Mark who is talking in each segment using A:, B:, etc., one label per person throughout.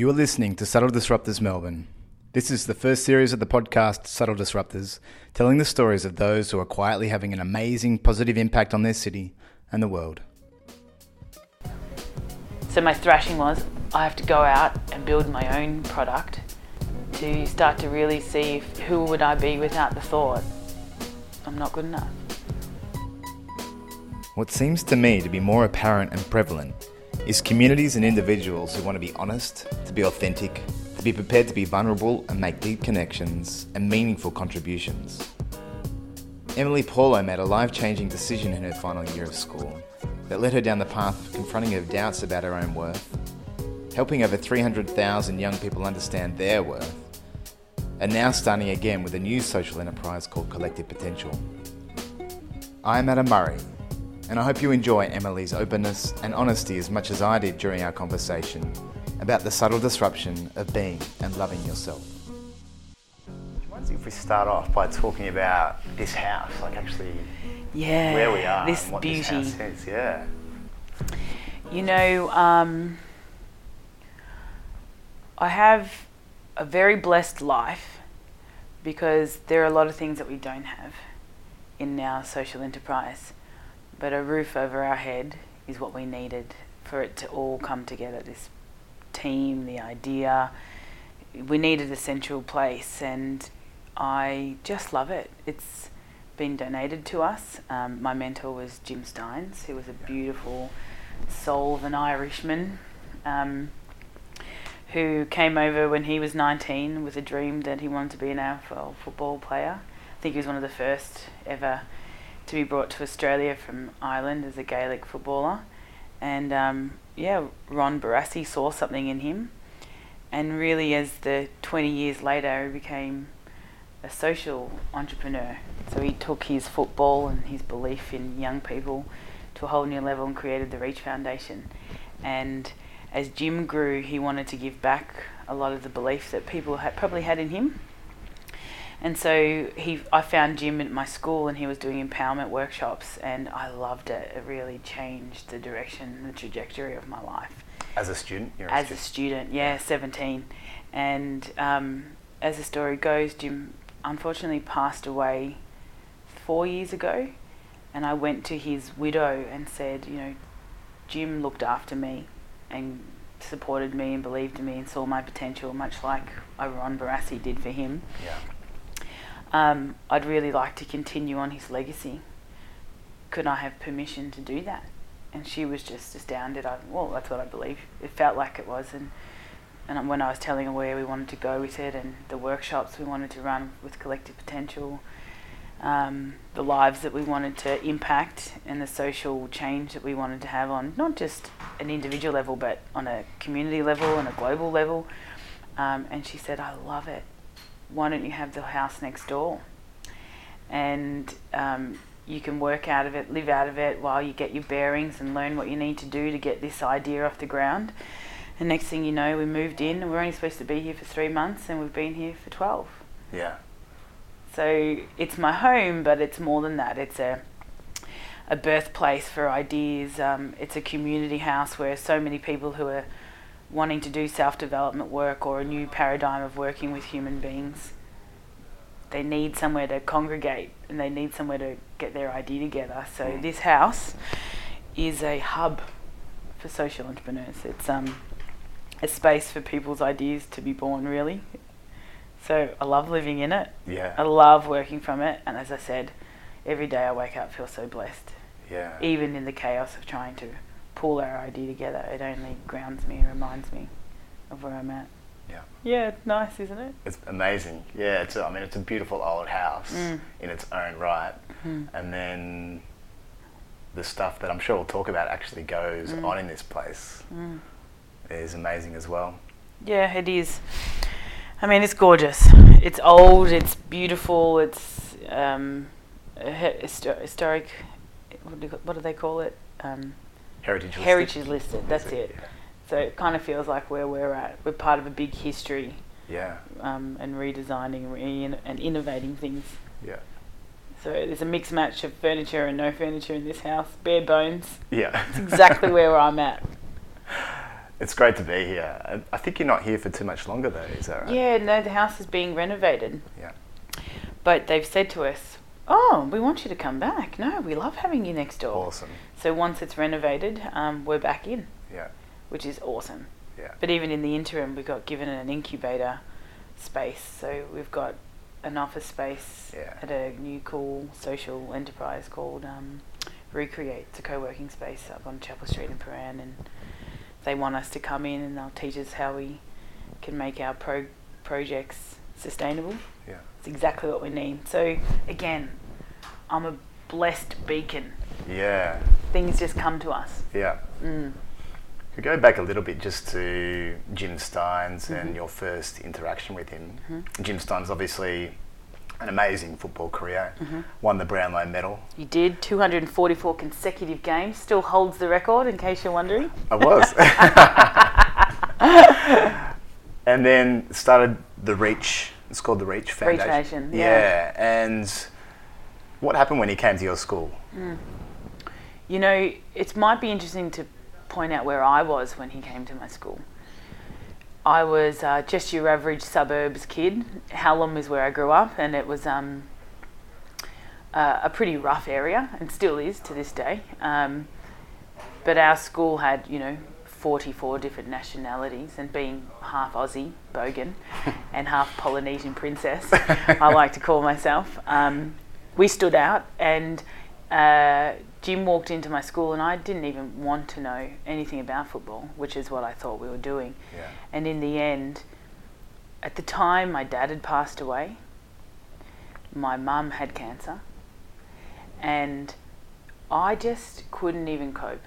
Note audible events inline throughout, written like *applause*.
A: You are listening to Subtle Disruptors Melbourne. This is the first series of the podcast Subtle Disruptors, telling the stories of those who are quietly having an amazing positive impact on their city and the world.
B: So my thrashing was I have to go out and build my own product to start to really see if, who would I be without the thought I'm not good enough.
A: What seems to me to be more apparent and prevalent is communities and individuals who want to be honest, to be authentic, to be prepared to be vulnerable and make deep connections and meaningful contributions. Emeli Paulo made a life changing decision in her final year of school that led her down the path of confronting her doubts about her own worth, helping over 300,000 young people understand their worth, and now starting again with a new social enterprise called Collective Potential. I'm Adam Murray, and I hope you enjoy Emeli's openness and honesty as much as I did during our conversation about the subtle disruption of being and loving yourself.
C: Wonder if we start off by talking about this house, like actually
B: Yeah.
C: where we are,
B: This
C: and what
B: beauty.
C: this house is. Yeah,
B: You know, um, I have a very blessed life because there are a lot of things that we don't have in our social enterprise. But a roof over our head is what we needed for it to all come together this team, the idea. We needed a central place, and I just love it. It's been donated to us. Um, my mentor was Jim Stynes, who was a beautiful soul of an Irishman um, who came over when he was 19 with a dream that he wanted to be an AFL football player. I think he was one of the first ever to be brought to Australia from Ireland as a Gaelic footballer. And um, yeah, Ron Barassi saw something in him. And really, as the 20 years later, he became a social entrepreneur. So he took his football and his belief in young people to a whole new level and created the Reach Foundation. And as Jim grew, he wanted to give back a lot of the belief that people had probably had in him. And so he, I found Jim at my school, and he was doing empowerment workshops, and I loved it. It really changed the direction, the trajectory of my life
C: as a student, you're
B: as
C: a
B: a
C: student.
B: student, yeah, 17. And um, as the story goes, Jim unfortunately passed away four years ago. And I went to his widow and said, you know, Jim looked after me and supported me and believed in me and saw my potential, much like Ron Barassi did for him.
C: Yeah,
B: Um, I'd really like to continue on his legacy. Could I have permission to do that? And she was just astounded. I, well, that's what I believe. It felt like it was. And, and when I was telling her where we wanted to go with it and the workshops we wanted to run with Collective Potential, um, the lives that we wanted to impact, and the social change that we wanted to have on not just an individual level, but on a community level and a global level. Um, and she said, I love it why don't you have the house next door? And um, you can work out of it, live out of it while you get your bearings and learn what you need to do to get this idea off the ground. And next thing you know, we moved in and we're only supposed to be here for three months and we've been here for 12.
C: yeah,
B: So it's my home, but it's more than that. It's a a birthplace for ideas. Um, it's a community house where so many people who are wanting to do self development work or a new paradigm of working with human beings, they need somewhere to congregate and they need somewhere to get their idea together. So this house is a hub for social entrepreneurs. It's um, a space for people's ideas to be born, really. So I love living in it.
C: Yeah.
B: I love working from it, and as I said, every day I wake up feel so blessed.
C: yeah.
B: Even in the chaos of trying to pull our idea together, it only grounds me and reminds me of where I'm at.
C: Yeah.
B: Yeah, it's nice, isn't it?
C: It's amazing. Yeah, it's. A, I mean, it's a beautiful old house
B: Mm.
C: in its own right,
B: Mm.
C: and then the stuff that I'm sure we'll talk about actually goes
B: Mm.
C: on in this place
B: Mm.
C: is amazing as well.
B: Yeah, it is. I mean, it's gorgeous. It's old. It's beautiful. It's um, a he- histo- historic. What do, you, what do they call it? Um,
C: Heritage listed.
B: heritage listed. That's it.
C: Yeah.
B: So it kind of feels like where we're at. We're part of a big history
C: Yeah.
B: um, and redesigning re- and innovating things.
C: Yeah.
B: So there's a mixed match of furniture and no furniture in this house, bare bones.
C: Yeah.
B: It's exactly *laughs* where I'm at.
C: It's great to be here. I think you're not here for too much longer, though. Is that right?
B: Yeah, no, the house is being renovated.
C: Yeah.
B: But they've said to us, oh, we want you to come back. No, we love having you next door.
C: Awesome.
B: So once it's renovated, um, we're back in,
C: Yeah.
B: which is awesome.
C: Yeah.
B: But even in the interim, we got given an incubator space. So we've got an office space
C: Yeah.
B: at a new cool social enterprise called um, Recreate. It's a co-working space up on Chapel Street in Prahran, and they want us to come in and they'll teach us how we can make our pro- projects sustainable.
C: Yeah.
B: It's exactly what we need. So again, I'm a blessed beacon.
C: Yeah.
B: Things just come to us.
C: Yeah.
B: Mm.
C: We go back a little bit just to Jim Stynes
B: Mm-hmm.
C: and your first interaction with him. Jim Stynes, obviously, an amazing football career.
B: Mm-hmm.
C: Won the Brownlow Medal.
B: You did 244 consecutive games, still holds the record in case you're wondering.
C: I was. *laughs* and then started the Reach. It's called the Reach Foundation.
B: Foundation,
C: yeah. And what happened when he came to your school?
B: You know, it might be interesting to point out where I was when he came to my school. I was uh, just your average suburbs kid. Hallam is where I grew up, and it was um, uh, a pretty rough area, and still is to this day. Um, but our school had, you know, 44 different nationalities, and being half Aussie, Bogan, *laughs* and half Polynesian princess, *laughs* I like to call myself, um, we stood out. And uh, Jim walked into my school, and I didn't even want to know anything about football, which is what I thought we were doing.
C: Yeah.
B: And in the end, at the time, my dad had passed away. My mum had cancer. And I just couldn't even cope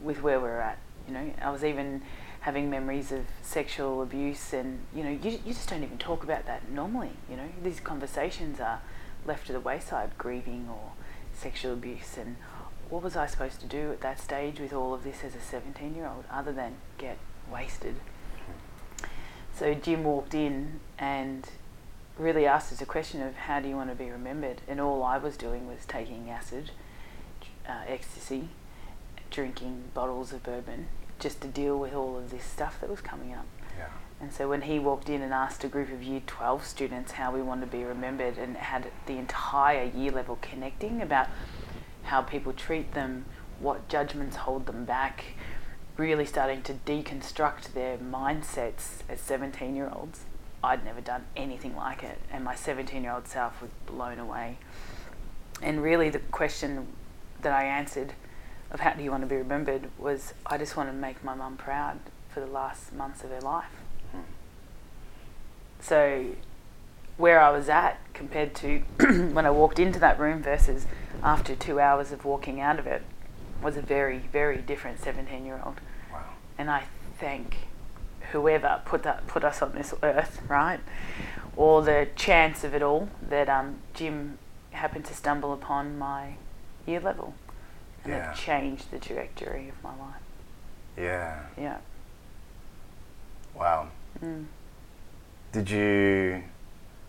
B: with where we we're at. You know, I was even having memories of sexual abuse, and you know, you, you just don't even talk about that normally. You know, these conversations are left to the wayside, grieving or sexual abuse, and what was I supposed to do at that stage with all of this as a 17 year old other than get wasted? So Jim walked in and really asked us a question of how do you want to be remembered? And all I was doing was taking acid, uh, ecstasy, drinking bottles of bourbon just to deal with all of this stuff that was coming up. And so when he walked in and asked a group of year 12 students how we want to be remembered and had the entire year level connecting about how people treat them, what judgments hold them back, really starting to deconstruct their mindsets as 17 year olds. I'd never done anything like it, and my 17 year old self was blown away. And really, the question that I answered of how do you want to be remembered was I just want to make my mum proud for the last months of her life. So, where I was at compared to *clears throat* when I walked into that room versus after two hours of walking out of it was a very, very different 17 year old.
C: Wow.
B: And I thank whoever put that put us on this earth, right? Or the chance of it all that um, Jim happened to stumble upon my year level, and
C: Yeah.
B: it changed the trajectory of my life.
C: Yeah.
B: Yeah.
C: Wow.
B: Mm.
C: Did you?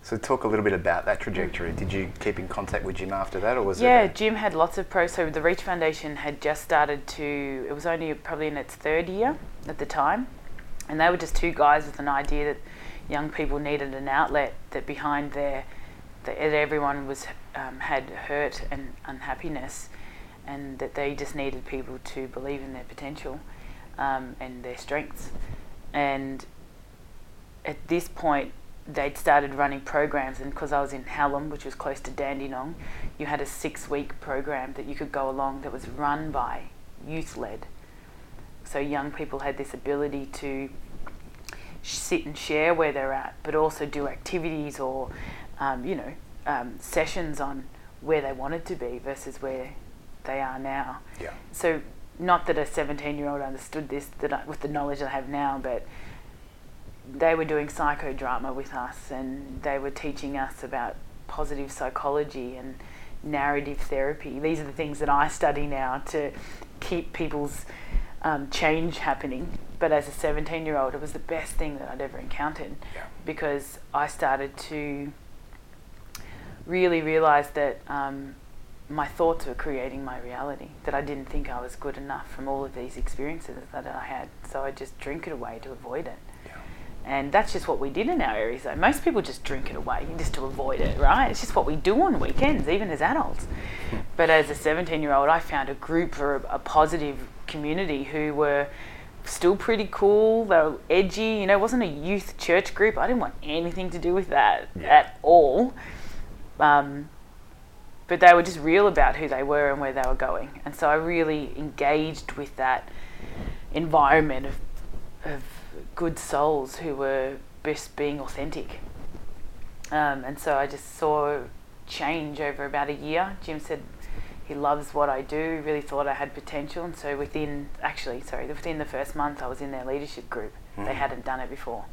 C: So talk a little bit about that trajectory. Did you keep in contact with Jim after that, or was
B: yeah,
C: it?
B: Jim had lots of pros. So the Reach Foundation had just started to. It was only probably in its third year at the time, and they were just two guys with an idea that young people needed an outlet. That behind their, that everyone was um, had hurt and unhappiness, and that they just needed people to believe in their potential, um, and their strengths, and at this point they'd started running programs and because I was in Hallam which was close to Dandenong you had a six week program that you could go along that was run by youth led so young people had this ability to sit and share where they're at but also do activities or um, you know um, sessions on where they wanted to be versus where they are now
C: Yeah.
B: so not that a 17 year old understood this that I, with the knowledge I have now, but they were doing psychodrama with us and they were teaching us about positive psychology and narrative therapy. These are the things that I study now to keep people's um, change happening. But as a 17 year old, it was the best thing that I'd ever encountered
C: Yeah.
B: because I started to really realize that um, my thoughts were creating my reality. That I didn't think I was good enough from all of these experiences that I had. So I just drink it away to avoid it. And that's just what we did in our areas. Though most people just drink it away just to avoid it, right? It's just what we do on weekends, even as adults. But as a 17-year-old, I found a group or a, a positive community who were still pretty cool. They were edgy. You know, it wasn't a youth church group. I didn't want anything to do with that
C: Yeah.
B: at all. Um, but they were just real about who they were and where they were going. And so I really engaged with that environment of, of good souls who were just being authentic. Um, and so I just saw change over about a year. Jim said he loves what I do, really thought I had potential. And so within, actually, sorry, within the first month, I was in their leadership group. They
C: Mhm.
B: hadn't done it before.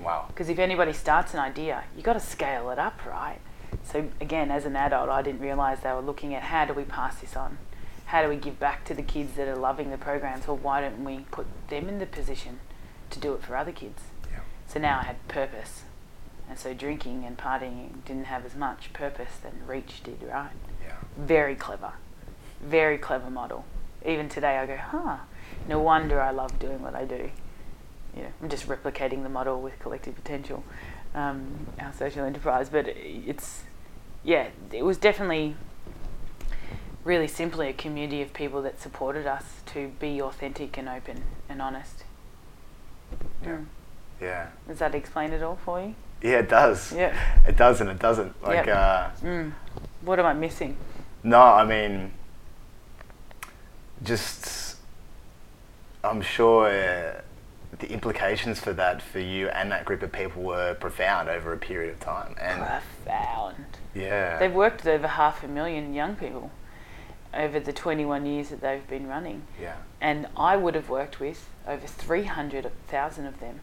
C: Wow.
B: Because if anybody starts an idea, you got to scale it up, right? So again, as an adult, I didn't realize they were looking at how do we pass this on? How do we give back to the kids that are loving the programs? Well, why don't we put them in the position to do it for other kids?
C: Yeah.
B: So now I had purpose. And so drinking and partying didn't have as much purpose than Reach did, right?
C: Yeah.
B: Very clever. Very clever model. Even today I go, huh, no wonder I love doing what I do. You know, I'm just replicating the model with collective potential, um, our social enterprise. But it's, yeah, it was definitely really simply a community of people that supported us to be authentic and open and honest.
C: Yeah. Yeah.
B: Does that explain it all for you?
C: Yeah, it does.
B: Yeah.
C: It does and it doesn't. Like,
B: Yep.
C: uh,
B: Mm. What am I missing?
C: no, I mean, just, I'm sure uh, the implications for that for you and that group of people were profound over a period of time. And
B: Profound.
C: yeah.
B: They've worked with over half a million young people over the 21 years that they've been running.
C: yeah.
B: And I would have worked with over 300,000 of them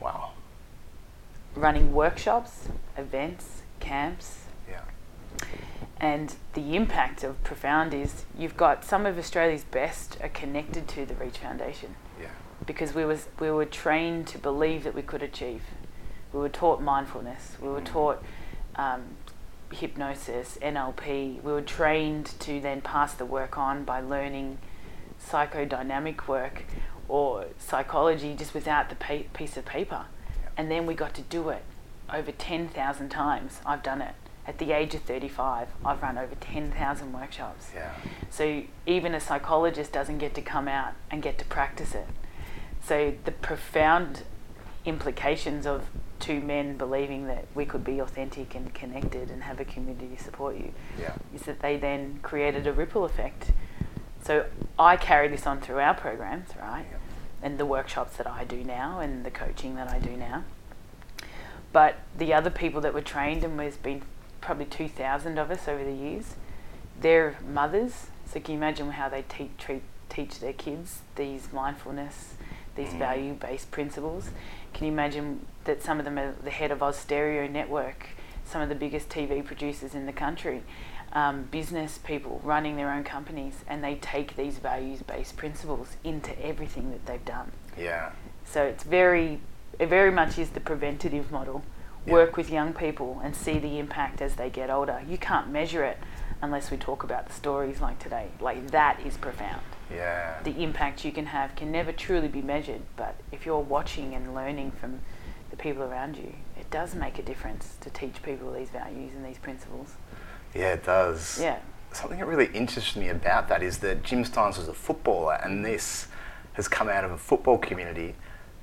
C: Wow.
B: running workshops, events, camps.
C: Yeah.
B: And the impact of Profound is you've got some of Australia's best are connected to the Reach Foundation
C: Yeah.
B: because we, was, we were trained to believe that we could achieve. We were taught mindfulness. We were
C: Mm.
B: taught um, hypnosis, NLP. We were trained to then pass the work on by learning psychodynamic work or psychology just without the pa- piece of paper. And then we got to do it over 10,000 times. I've done it. At the age of 35, I've run over 10,000 workshops.
C: Yeah.
B: So even a psychologist doesn't get to come out and get to practice it. So the profound implications of two men believing that we could be authentic and connected and have a community support you
C: Yeah.
B: is that they then created a ripple effect. So I carry this on through our programs, right?
C: Yeah.
B: And the workshops that I do now and the coaching that I do now. But the other people that were trained, and there's been probably 2,000 of us over the years, they're mothers. So can you imagine how they te- treat, teach their kids these mindfulness, these
C: Mm.
B: value based principles? Can you imagine that some of them are the head of Austereo Network, some of the biggest TV producers in the country, um, business people running their own companies, and they take these values based principles into everything that they've done?
C: Yeah.
B: So it's very, it very much is the preventative model.
C: Yeah.
B: Work with young people and see the impact as they get older. You can't measure it unless we talk about the stories like today. Like that is profound.
C: Yeah.
B: The impact you can have can never truly be measured, but if you're watching and learning from the people around you, it does make a difference to teach people these values and these principles.
C: Yeah, it does.
B: Yeah.
C: Something that really interests me about that is that Jim Stynes was a footballer, and this has come out of a football community,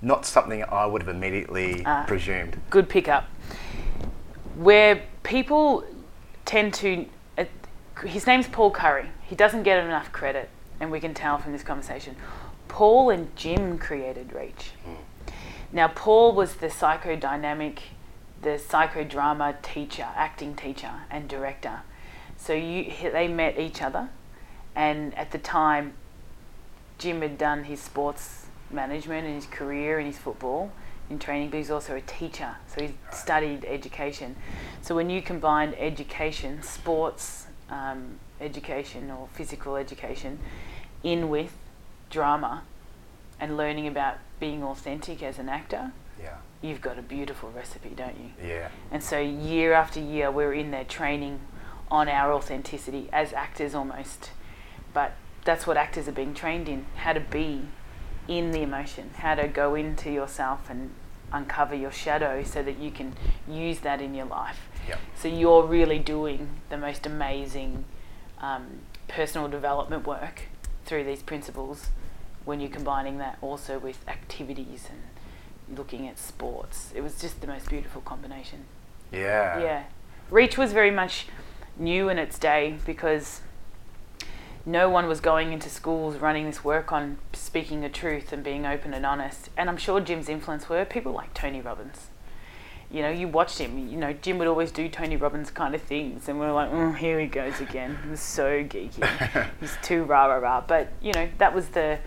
C: not something I would have immediately
B: Ah.
C: presumed.
B: good pickup. Where people tend to, uh, his name's Paul Currie. He doesn't get enough credit, and we can tell from this conversation. Paul and Jim created Reach. Now, Paul was the psychodynamic, the psychodrama teacher, acting teacher, and director. So you, they met each other, and at the time, Jim had done his sports management and his career in his football in training, but he's also a teacher, so he studied education. So when you combine education, sports um, education or physical education, in with drama and learning about being authentic as an actor,
C: Yeah.
B: You've got a beautiful recipe, don't you?
C: Yeah.
B: And so year after year, we're in there training on our authenticity as actors almost. But that's what actors are being trained in how to be in the emotion, how to go into yourself and uncover your shadow so that you can use that in your life.
C: Yep.
B: So you're really doing the most amazing um, personal development work through these principles when you're combining that also with activities and looking at sports. It was just the most beautiful combination.
C: Yeah.
B: Yeah. Reach was very much new in its day because no one was going into schools running this work on speaking the truth and being open and honest. And I'm sure Jim's influence were people like Tony Robbins. You know, you watched him, you know, Jim would always do Tony Robbins kind of things. And we are like, oh, here he goes again. He's so geeky. *laughs* He's too rah rah rah. But, you know, that was the.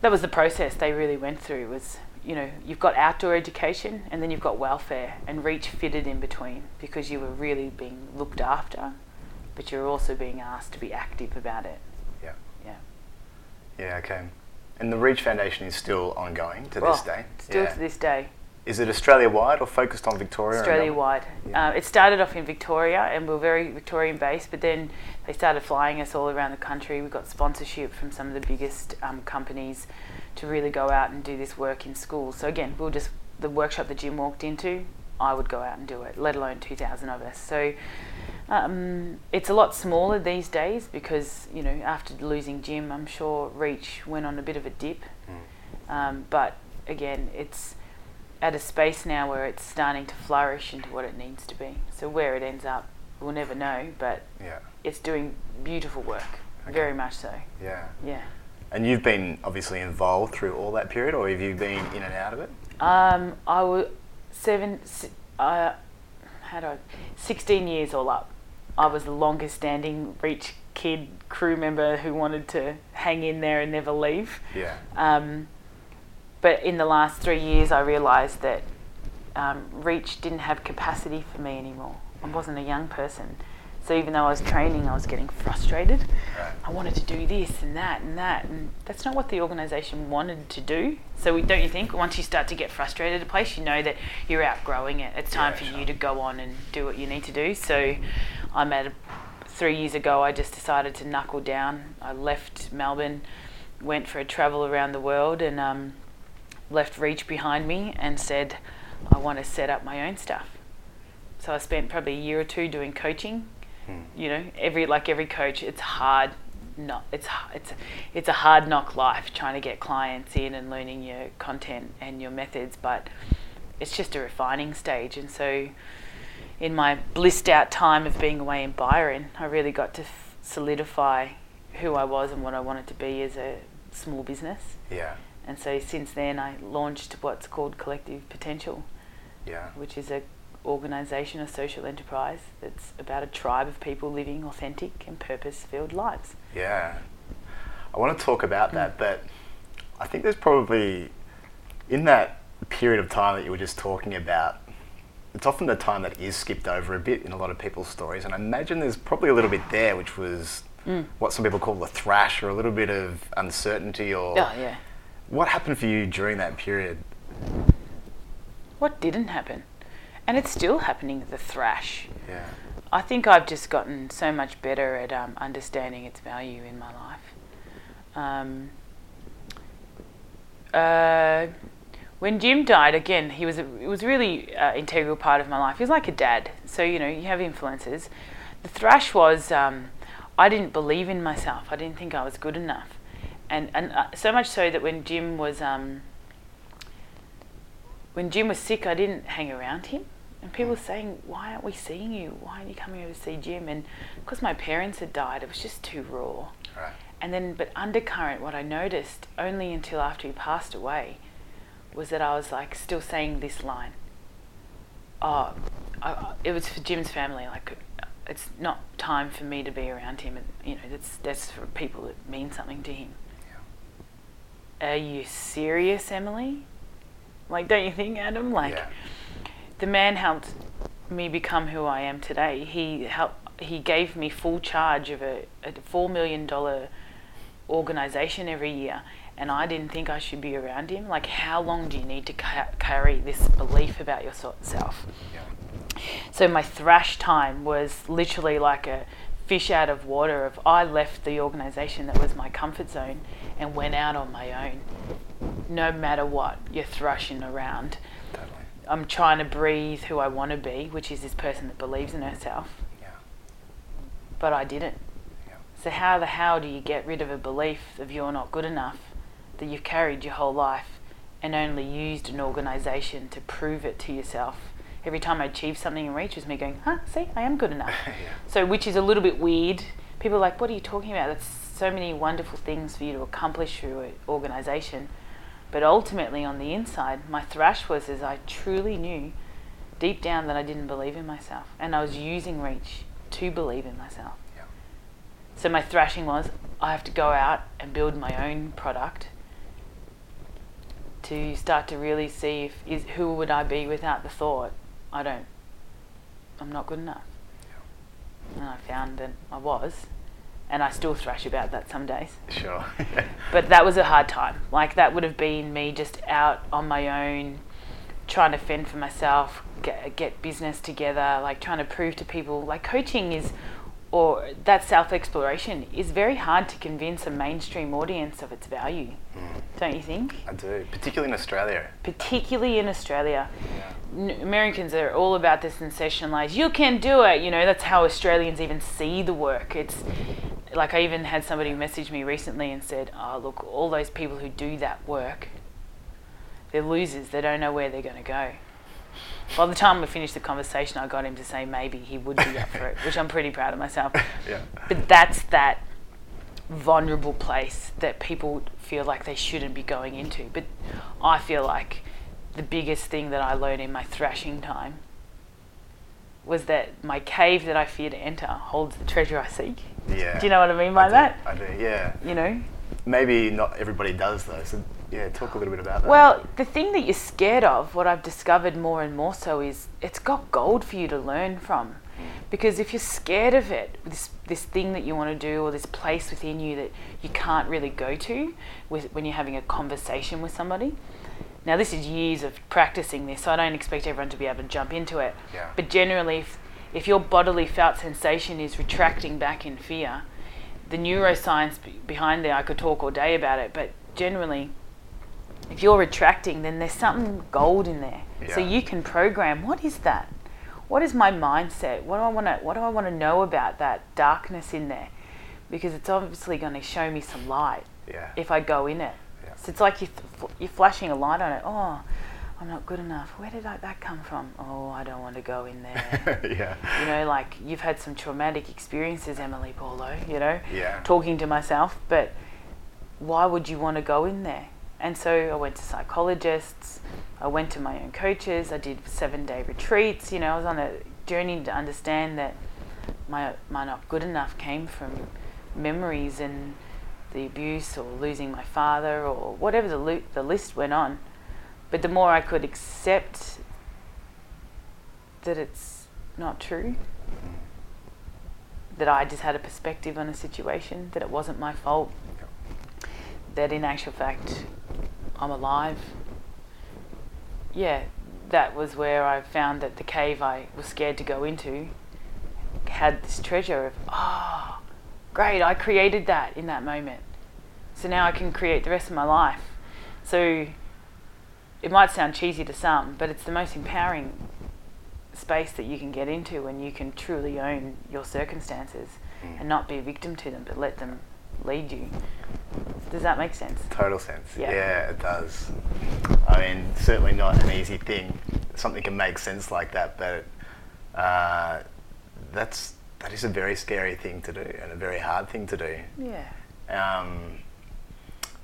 B: That was the process they really went through was you know, you've got outdoor education and then you've got welfare, and reach fitted in between because you were really being looked after, but you're also being asked to be active about it.
C: Yeah.
B: Yeah.
C: Yeah. Okay. And the Reach Foundation is still ongoing to
B: Well,
C: this day.
B: Still
C: yeah.
B: to this day,
C: Is it Australia wide or focused on Victoria?
B: Australia wide.
C: Yeah.
B: Uh, it started off in Victoria and we are very Victorian based, but then they started flying us all around the country. We got sponsorship from some of the biggest um, companies to really go out and do this work in schools. So again, we'll just the workshop that Jim walked into, I would go out and do it, let alone 2,000 of us. So um, it's a lot smaller these days because you know after losing Jim, I'm sure Reach went on a bit of a dip. Um, but again, it's at a space now where it's starting to flourish into what it needs to be. So where it ends up, we'll never know, but
C: Yeah.
B: it's doing beautiful work,
C: Okay.
B: very much so.
C: Yeah.
B: Yeah.
C: And you've been obviously involved through all that period, or have you been in and out of it?
B: Um, I was seven, uh, how do I, 16 years all up. I was the longest standing Reach kid crew member who wanted to hang in there and never leave.
C: Yeah.
B: Um, but in the last three years, I realised that um, Reach didn't have capacity for me anymore. I wasn't a young person. So even though I was training, I was getting frustrated. I wanted to do this and that and that, and that's not what the organisation wanted to do. So we, don't you think once you start to get frustrated at a place, you know that you're outgrowing it. It's time
C: Yeah,
B: for
C: sure.
B: you to go on and do what you need to do. So I'm at a, three years ago. I just decided to knuckle down. I left Melbourne, went for a travel around the world, and um, left Reach behind me, and said, I want to set up my own stuff. So I spent probably a year or two doing coaching
C: Hmm.
B: you know every like every coach it's hard not it's it's it's a hard knock life trying to get clients in and learning your content and your methods but it's just a refining stage and so in my blissed out time of being away in Byron I really got to f- solidify who I was and what I wanted to be as a small business
C: Yeah.
B: And so since then I launched what's called Collective Potential
C: Yeah.
B: which is a organisation, a social enterprise that's about a tribe of people living authentic and purpose-filled lives.
C: Yeah. I want to talk about that, mm. but I think there's probably, in that period of time that you were just talking about, it's often the time that is skipped over a bit in a lot of people's stories. And I imagine there's probably a little bit there, which was mm. what some people call the thrash or a little bit of uncertainty or.
B: Oh yeah.
C: What happened for you during that period?
B: What didn't happen? And it's still happening. The thrash.
C: Yeah.
B: I think I've just gotten so much better at um, understanding its value in my life. Um, uh, when Jim died, again, he was a, it was really uh, integral part of my life. He was like a dad, so you know you have influences. The thrash was um, I didn't believe in myself. I didn't think I was good enough, and and uh, so much so that when Jim was um, when Jim was sick, I didn't hang around him. And people were saying, "Why aren't we seeing you? Why aren't you coming over to see Jim?" And because my parents had died, it was just too raw.
C: Right.
B: And then, but undercurrent, what I noticed only until after he passed away was that I was like still saying this line. Oh, I, I- it was for Jim's family. Like, it's not time for me to be around him. And, you know, that's that's for people that mean something to him. Are you serious, Emeli? Like, don't you think, Adam? Like,
C: yeah.
B: the man helped me become who I am today. He helped. He gave me full charge of a, a four million dollar organization every year, and I didn't think I should be around him. Like, how long do you need to ca- carry this belief about yourself?
C: Yeah.
B: So my thrash time was literally like a fish out of water of I left the organization that was my comfort zone and went out on my own. No matter what, you're thrashing around.
C: Totally.
B: I'm trying to breathe who I want to be, which is this person that believes in herself.
C: Yeah.
B: But I didn't.
C: Yeah.
B: So how the hell do you get rid of a belief of you're not good enough that you've carried your whole life and only used an organisation to prove it to yourself? Every time I achieved something in reach was me going, huh, see, I am good enough. *laughs*
C: yeah.
B: So which is a little bit weird. People are like, what are you talking about? That's so many wonderful things for you to accomplish through an organisation. But ultimately on the inside, my thrash was as I truly knew deep down that I didn't believe in myself. And I was using reach to believe in myself.
C: Yeah.
B: So my thrashing was I have to go out and build my own product to start to really see if is who would I be without the thought I don't I'm not good enough. And I found that I was and I still thrash about that some days.
C: Sure. *laughs*
B: But that was a hard time. Like that would have been me just out on my own trying to fend for myself, get, get business together, like trying to prove to people like coaching is or that self exploration is very hard to convince a mainstream audience of its value, don't you think?
C: I do, particularly in Australia.
B: Particularly in Australia.
C: Yeah.
B: N- Americans are all about the sensationalized. You can do it. You know that's how Australians even see the work. It's like I even had somebody message me recently and said, "Oh, look, all those people who do that work, they're losers. They don't know where they're going to go." By the time we finished the conversation, I got him to say maybe he would be up for it, which I'm pretty proud of myself. *laughs*
C: Yeah.
B: But that's that vulnerable place that people feel like they shouldn't be going into. But I feel like the biggest thing that I learned in my thrashing time was that my cave that I fear to enter holds the treasure I seek.
C: Yeah.
B: Do you know what I mean by
C: I
B: that?
C: I do. Yeah.
B: You know?
C: Maybe not everybody does though. So yeah, talk a little bit about that.
B: Well, the thing that you're scared of, what I've discovered more and more so, is it's got gold for you to learn from. Because if you're scared of it, this this thing that you want to do, or this place within you that you can't really go to, with when you're having a conversation with somebody. Now, this is years of practicing this, so I don't expect everyone to be able to jump into it.
C: Yeah.
B: But generally, if, if your bodily felt sensation is retracting back in fear, the neuroscience be- behind there, I could talk all day about it, but generally, if you're retracting, then there's something gold in there. So you can program what is that? What is my mindset? What do I want to what do I want to know about that darkness in there? Because it's obviously going to show me some light
C: yeah.
B: if I go in it.
C: Yeah.
B: So it's like you th- you're flashing a light on it. Oh, I'm not good enough. Where did I, that come from? Oh, I don't want to go in there. *laughs*
C: yeah.
B: you know, like you've had some traumatic experiences, Emeli Paulo, you know,
C: Yeah.
B: talking to myself, but why would you want to go in there? And so I went to psychologists, I went to my own coaches, I did seven day retreats, you know, I was on a journey to understand that my, my not good enough came from memories and the abuse or losing my father or whatever the, lo- the list went on. But the more I could accept that it's not true, that I just had a perspective on a situation, that it wasn't my fault, that in actual fact I'm alive. Yeah, that was where I found that the cave I was scared to go into had this treasure of, ah, great, I created that in that moment. So now I can create the rest of my life. So it might sound cheesy to some, but it's the most empowering space that you can get into when you can truly own your circumstances
C: Mm.
B: and not be a victim to them, but let them lead you. Does that make sense?
C: Total sense.
B: Yeah.
C: Yeah. it does. I mean, certainly not an easy thing. Something can make sense like that, but uh, that's that is a very scary thing to do and a very hard thing to do.
B: Yeah.
C: Um,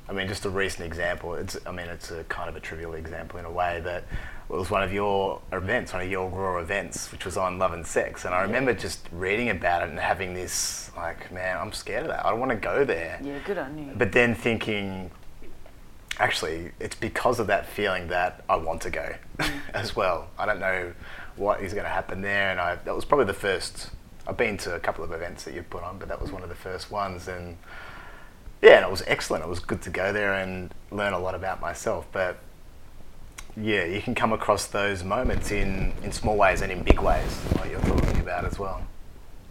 C: I mean, just a recent example. It's I mean, it's a kind of a trivial example in a way, but it was one of your events, one of your Raw events, which was on love and sex, and I remember just reading about it and having this like, man, I'm scared of that. I don't want to go there.
B: Yeah, good on you.
C: But then thinking, actually, it's because of that feeling that I want to go mm. *laughs* as well. I don't know what is going to happen there, and I that was probably the first. I've been to a couple of events that you've put on, but that was one of the first ones, and yeah, and it was excellent. It was good to go there and learn a lot about myself. But yeah, you can come across those moments in, in small ways and in big ways, like you're talking about as well.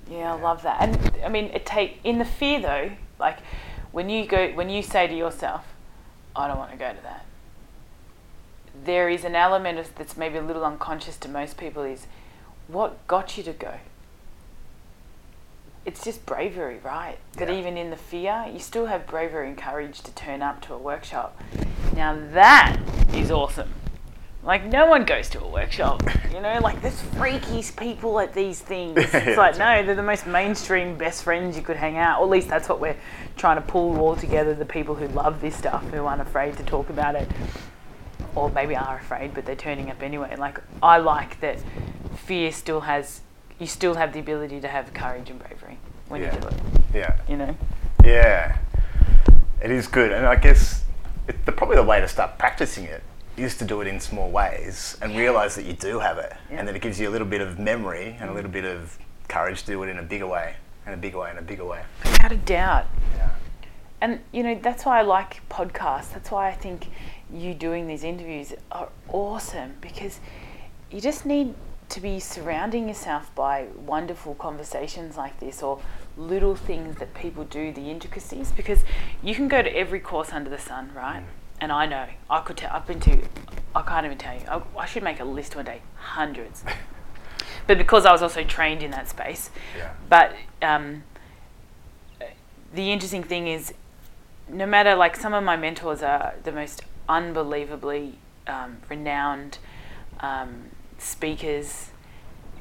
B: Yeah, I love that. And I mean, it take in the fear though, like when you go when you say to yourself, I don't want to go to that. There is an element of, that's maybe a little unconscious to most people is what got you to go? It's just bravery, right? That even in the fear, you still have bravery and courage to turn up to a workshop. Now that is awesome. Like no one goes to a workshop, you know. Like there's freaky people at these things. *laughs* It's like no, they're the most mainstream best friends you could hang out. Or at least that's what we're trying to pull all together. The people who love this stuff, who aren't afraid to talk about it, or maybe are afraid, but they're turning up anyway. Like I like that fear still has, you still have the ability to have courage and bravery when
C: Yeah.
B: you do it.
C: Yeah.
B: You know.
C: Yeah, it is good, and I guess it, the, probably the way to start practicing it is to do it in small ways and realize that you do have it,
B: Yeah.
C: and then it gives you a little bit of memory and a little bit of courage to do it in a bigger way, and a bigger way, and a bigger way.
B: Without a doubt.
C: Yeah.
B: And you know that's why I like podcasts. That's why I think you doing these interviews are awesome because you just need to be surrounding yourself by wonderful conversations like this or little things that people do, the intricacies. Because you can go to every course under the sun, right? Mm. And I know I could tell. I've been to. I can't even tell you. I, I should make a list one day. Hundreds. *laughs* but because I was also trained in that space.
C: Yeah.
B: But um, the interesting thing is, no matter like some of my mentors are the most unbelievably um, renowned um, speakers.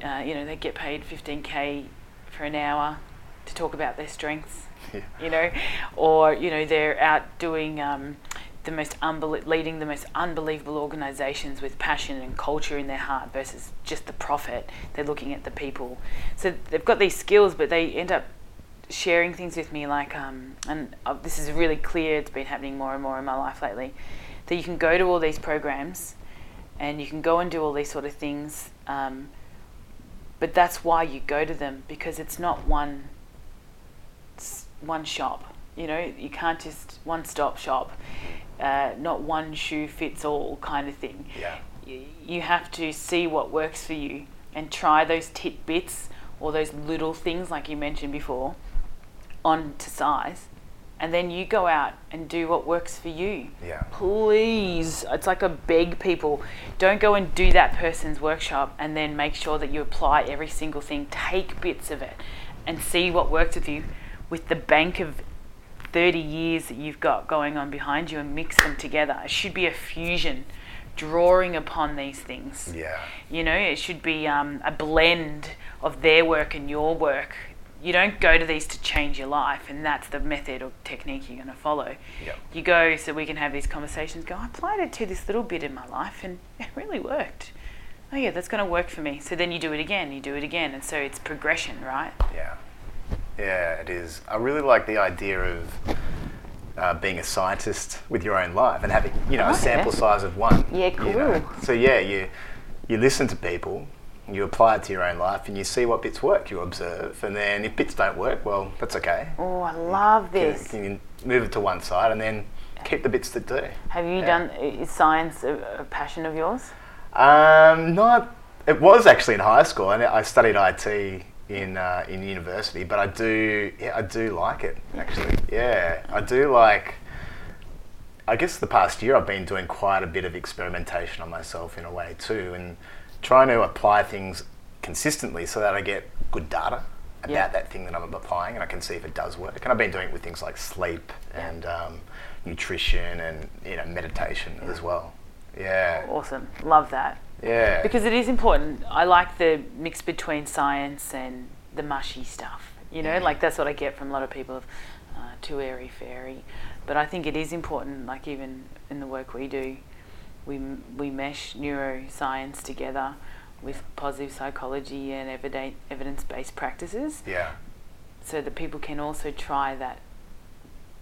B: Uh, you know, they get paid 15k for an hour to talk about their strengths.
C: Yeah.
B: You know, or you know they're out doing um, the most unbel- leading the most unbelievable organisations with passion and culture in their heart versus just the profit. They're looking at the people. So they've got these skills, but they end up sharing things with me like um, and uh, this is really clear it's been happening more and more in my life lately that you can go to all these programs and you can go and do all these sort of things um, but that's why you go to them because it's not one s- one shop you know you can't just one stop shop uh, not one shoe fits all kind of thing
C: Yeah.
B: you have to see what works for you and try those tidbits or those little things like you mentioned before on to size and then you go out and do what works for you
C: Yeah.
B: please it's like a beg people don't go and do that person's workshop and then make sure that you apply every single thing take bits of it and see what works with you with the bank of 30 years that you've got going on behind you and mix them together it should be a fusion drawing upon these things
C: Yeah.
B: you know, it should be um, a blend of their work and your work. You don't go to these to change your life, and that's the method or technique you're going to follow.
C: Yep.
B: You go so we can have these conversations. Go, I applied it to this little bit in my life, and *laughs* it really worked. Oh yeah, that's going to work for me. So then you do it again, you do it again, and so it's progression, right?
C: Yeah. Yeah, it is. I really like the idea of uh, being a scientist with your own life and having, you know,
B: Oh,
C: a sample
B: yeah.
C: size of one.
B: Yeah,
C: you know.
B: cool.
C: So yeah, you you listen to people, you apply it to your own life, and you see what bits work. You observe, and then if bits don't work, well, that's okay.
B: Oh, I love
C: You,
B: this.
C: you can move it to one side, and then keep the bits that do.
B: Have you
C: Yeah.
B: done? Is science a, a passion of yours?
C: Um, not. It was actually in high school, and I studied IT in uh, in university. But I do, yeah, I do like it actually. Yeah, I do like. I guess the past year I've been doing quite a bit of experimentation on myself in a way too, and trying to apply things consistently so that I get good data about
B: Yeah.
C: that thing that I'm applying, and I can see if it does work. And I've been doing it with things like sleep
B: Yeah.
C: and um, nutrition and you know meditation as well. Yeah,
B: Awesome, love that.
C: Yeah.
B: Because it is important. I like the mix between science and the mushy stuff. You know, like that's what I get from a lot of people of uh, too airy fairy. But I think it is important, like even in the work we do, we, we mesh neuroscience together with positive psychology and evidence evidence based practices
C: Yeah,
B: so that people can also try that.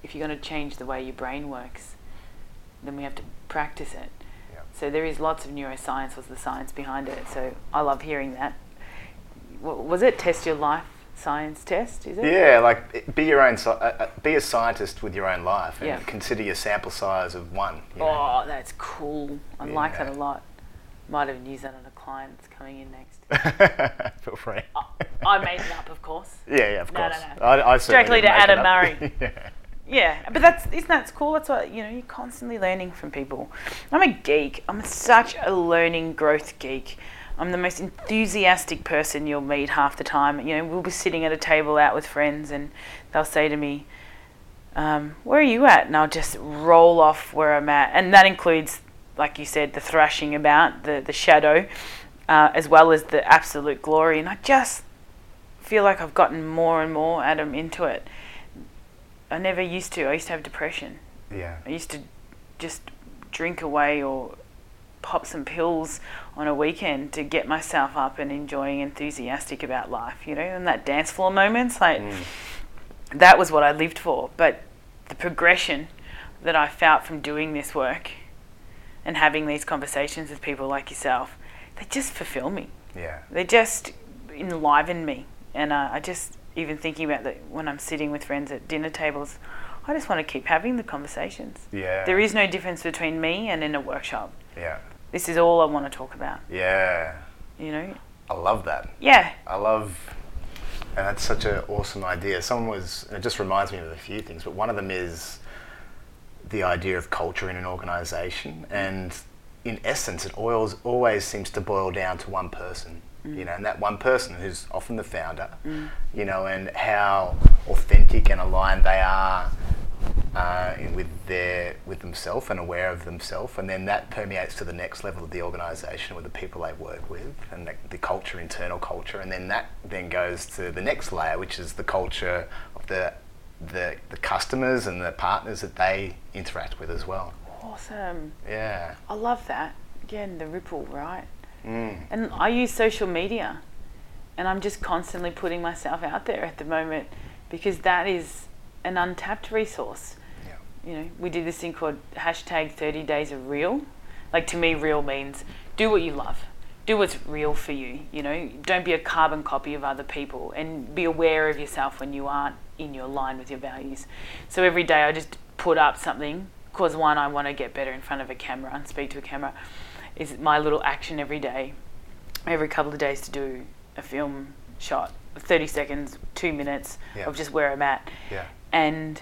B: If you're going to change the way your brain works, then we have to practice it.
C: Yeah.
B: So there is lots of neuroscience was the science behind it. So I love hearing that. W- was it test your life science test, is it?
C: Yeah, like be your own, uh, be a scientist with your own life, and
B: Yeah.
C: consider your sample size of one. you know.
B: Oh, that's cool. I like that a lot. Might even use that on a client that's coming in next. *laughs*
C: Feel free.
B: I made it up, of course.
C: yeah, yeah, of
B: Oh. No, no, no.
C: I, I
B: Directly to Adam. Murray. *laughs*
C: yeah.
B: Yeah, but that's isn't that cool? That's what you know. You're constantly learning from people. I'm a geek. I'm such a learning growth geek. I'm the most enthusiastic person you'll meet half the time. You know, we'll be sitting at a table out with friends, and they'll say to me, um, "Where are you at?" And I'll just roll off where I'm at, and that includes, like you said, the thrashing about, the the shadow, uh, as well as the absolute glory. And I just feel like I've gotten more and more, Adam, into it. I never used to. I used to have depression.
C: Yeah.
B: I used to just drink away or pop some pills on a weekend to get myself up and enjoying enthusiastic about life, you know, and that dance floor moments, like
C: Mm.
B: that was what I lived for. But the progression that I felt from doing this work and having these conversations with people like yourself, they just fulfill me.
C: Yeah.
B: They just enliven me. And uh, I just, even thinking about that when I'm sitting with friends at dinner tables, I just want to keep having the conversations.
C: Yeah.
B: There is no difference between me and in a workshop.
C: Yeah.
B: This is all I want to talk about,
C: Yeah.
B: you know?
C: I love that.
B: Yeah.
C: I love, and that's such an awesome idea. Someone was, and it just reminds me of a few things, but one of them is the idea of culture in an organization. And in essence, it always, always seems to boil down to one person, you know, and that one person who's often the founder, you know, and how authentic and aligned they are. Uh, with their with themselves and aware of themselves, and then that permeates to the next level of the organisation with the people they work with and the, the culture, internal culture, and then that then goes to the next layer, which is the culture of the the, the customers and the partners that they interact with as well.
B: Awesome.
C: Yeah.
B: I love that. Again, the ripple, right?
C: Mm.
B: And I use social media and I'm just constantly putting myself out there at the moment because that is an untapped resource.
C: Yeah.
B: You know, we did this thing called hashtag 30 days of real. Like to me, real means do what you love. Do what's real for you. You know, don't be a carbon copy of other people and be aware of yourself when you aren't in your line with your values. So every day I just put up something because one, I want to get better in front of a camera and speak to a camera. Is my little action every day, every couple of days to do a film shot, 30 seconds, two minutes
C: Yeah.
B: of just where I'm at.
C: Yeah.
B: And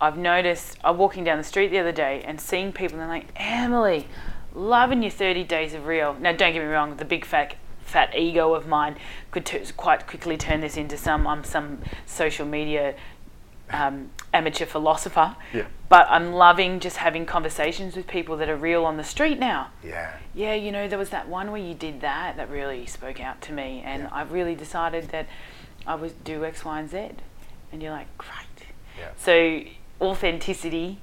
B: I've noticed, I'm walking down the street the other day and seeing people, and they're like, Emeli, loving your 30 days of real. Now, don't get me wrong, the big fat, fat ego of mine could t- quite quickly turn this into some, I'm some social media um, amateur philosopher.
C: Yeah.
B: But I'm loving just having conversations with people that are real on the street now
C: Yeah.
B: yeah, you know, there was that one where you did that that really spoke out to me, and
C: Yeah.
B: I've really decided that I would do X, Y, and Z. And you're like, great.
C: Yeah.
B: So, authenticity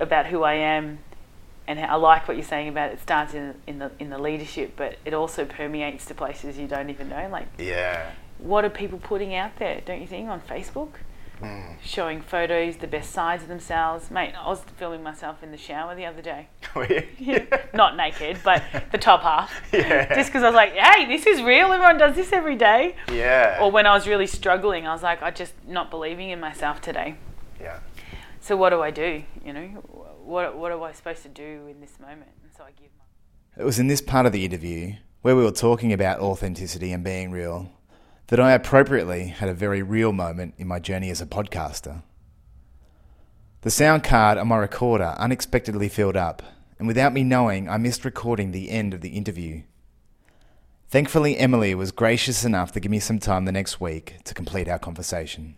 B: about who I am, and I like what you're saying about it starts in, in, the, in the leadership, but it also permeates to places you don't even know. Like,
C: Yeah.
B: what are people putting out there, don't you think, on Facebook?
C: Mm.
B: Showing photos, the best sides of themselves. Mate, I was filming myself in the shower the other day. *laughs* *laughs*
C: yeah.
B: Not naked, but the top half. *laughs*
C: Yeah.
B: Just because I was like, hey, this is real. Everyone does this every day.
C: Yeah.
B: Or when I was really struggling, I was like, I just not believing in myself today.
C: yeah.
B: So what do I do? You know, what what am I supposed to do in this moment? And so I give. My-
A: It was in this part of the interview, where we were talking about authenticity and being real, that I appropriately had a very real moment in my journey as a podcaster. The sound card on my recorder unexpectedly filled up, and without me knowing, I missed recording the end of the interview. Thankfully, Emeli was gracious enough to give me some time the next week to complete our conversation.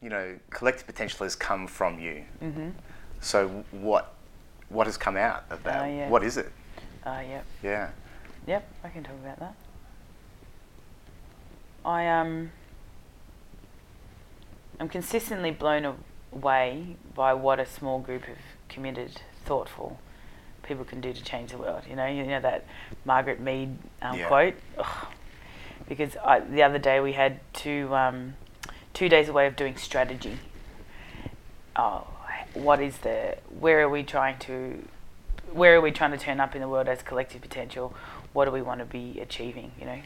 C: You know, collective potential has come from you.
B: Mm-hmm.
C: So what what has come out of that?
B: Oh, yeah.
C: What is it?
B: Uh, yep,
C: Yeah.
B: yep. I can talk about that. I um. I'm consistently blown away by what a small group of committed, thoughtful people can do to change the world. You know, you know that Margaret Mead um,
C: Yeah.
B: quote. Ugh. Because I, the other day we had two um, two days away of doing strategy. Oh, what is the? Where are we trying to? Where are we trying to turn up in the world as collective potential? What do we want to be achieving? You know,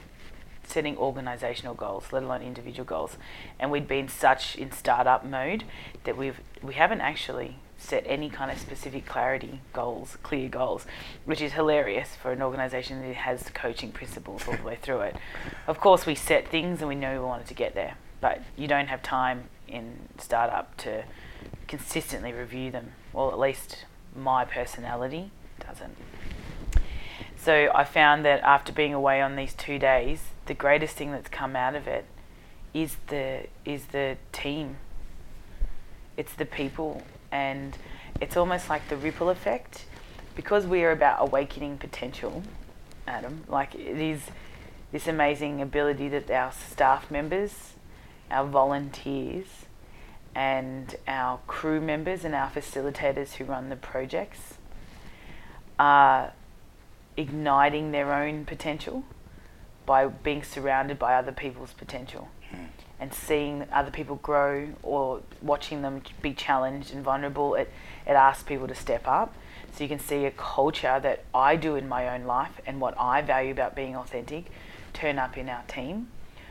B: setting organizational goals, let alone individual goals. And we'd been such in startup mode that we've we haven't actually set any kind of specific clarity goals, clear goals, which is hilarious for an organization that has coaching principles all the way through it. Of course, we set things and we know we wanted to get there, but you don't have time in startup to consistently review them, Well, at least my personality doesn't. So I found that after being away on these two days, the greatest thing that's come out of it is the is the team. It's the people. And it's almost like the ripple effect. Because we are about awakening potential adam like it is this amazing ability that our staff members our volunteers and our crew members and our facilitators who run the projects are igniting their own potential by being surrounded by other people's potential hmm. and seeing other people grow or watching them be challenged and vulnerable, it, it asks people to step up. So you can see a culture that I do in my own life and what I value about being authentic turn up in our team,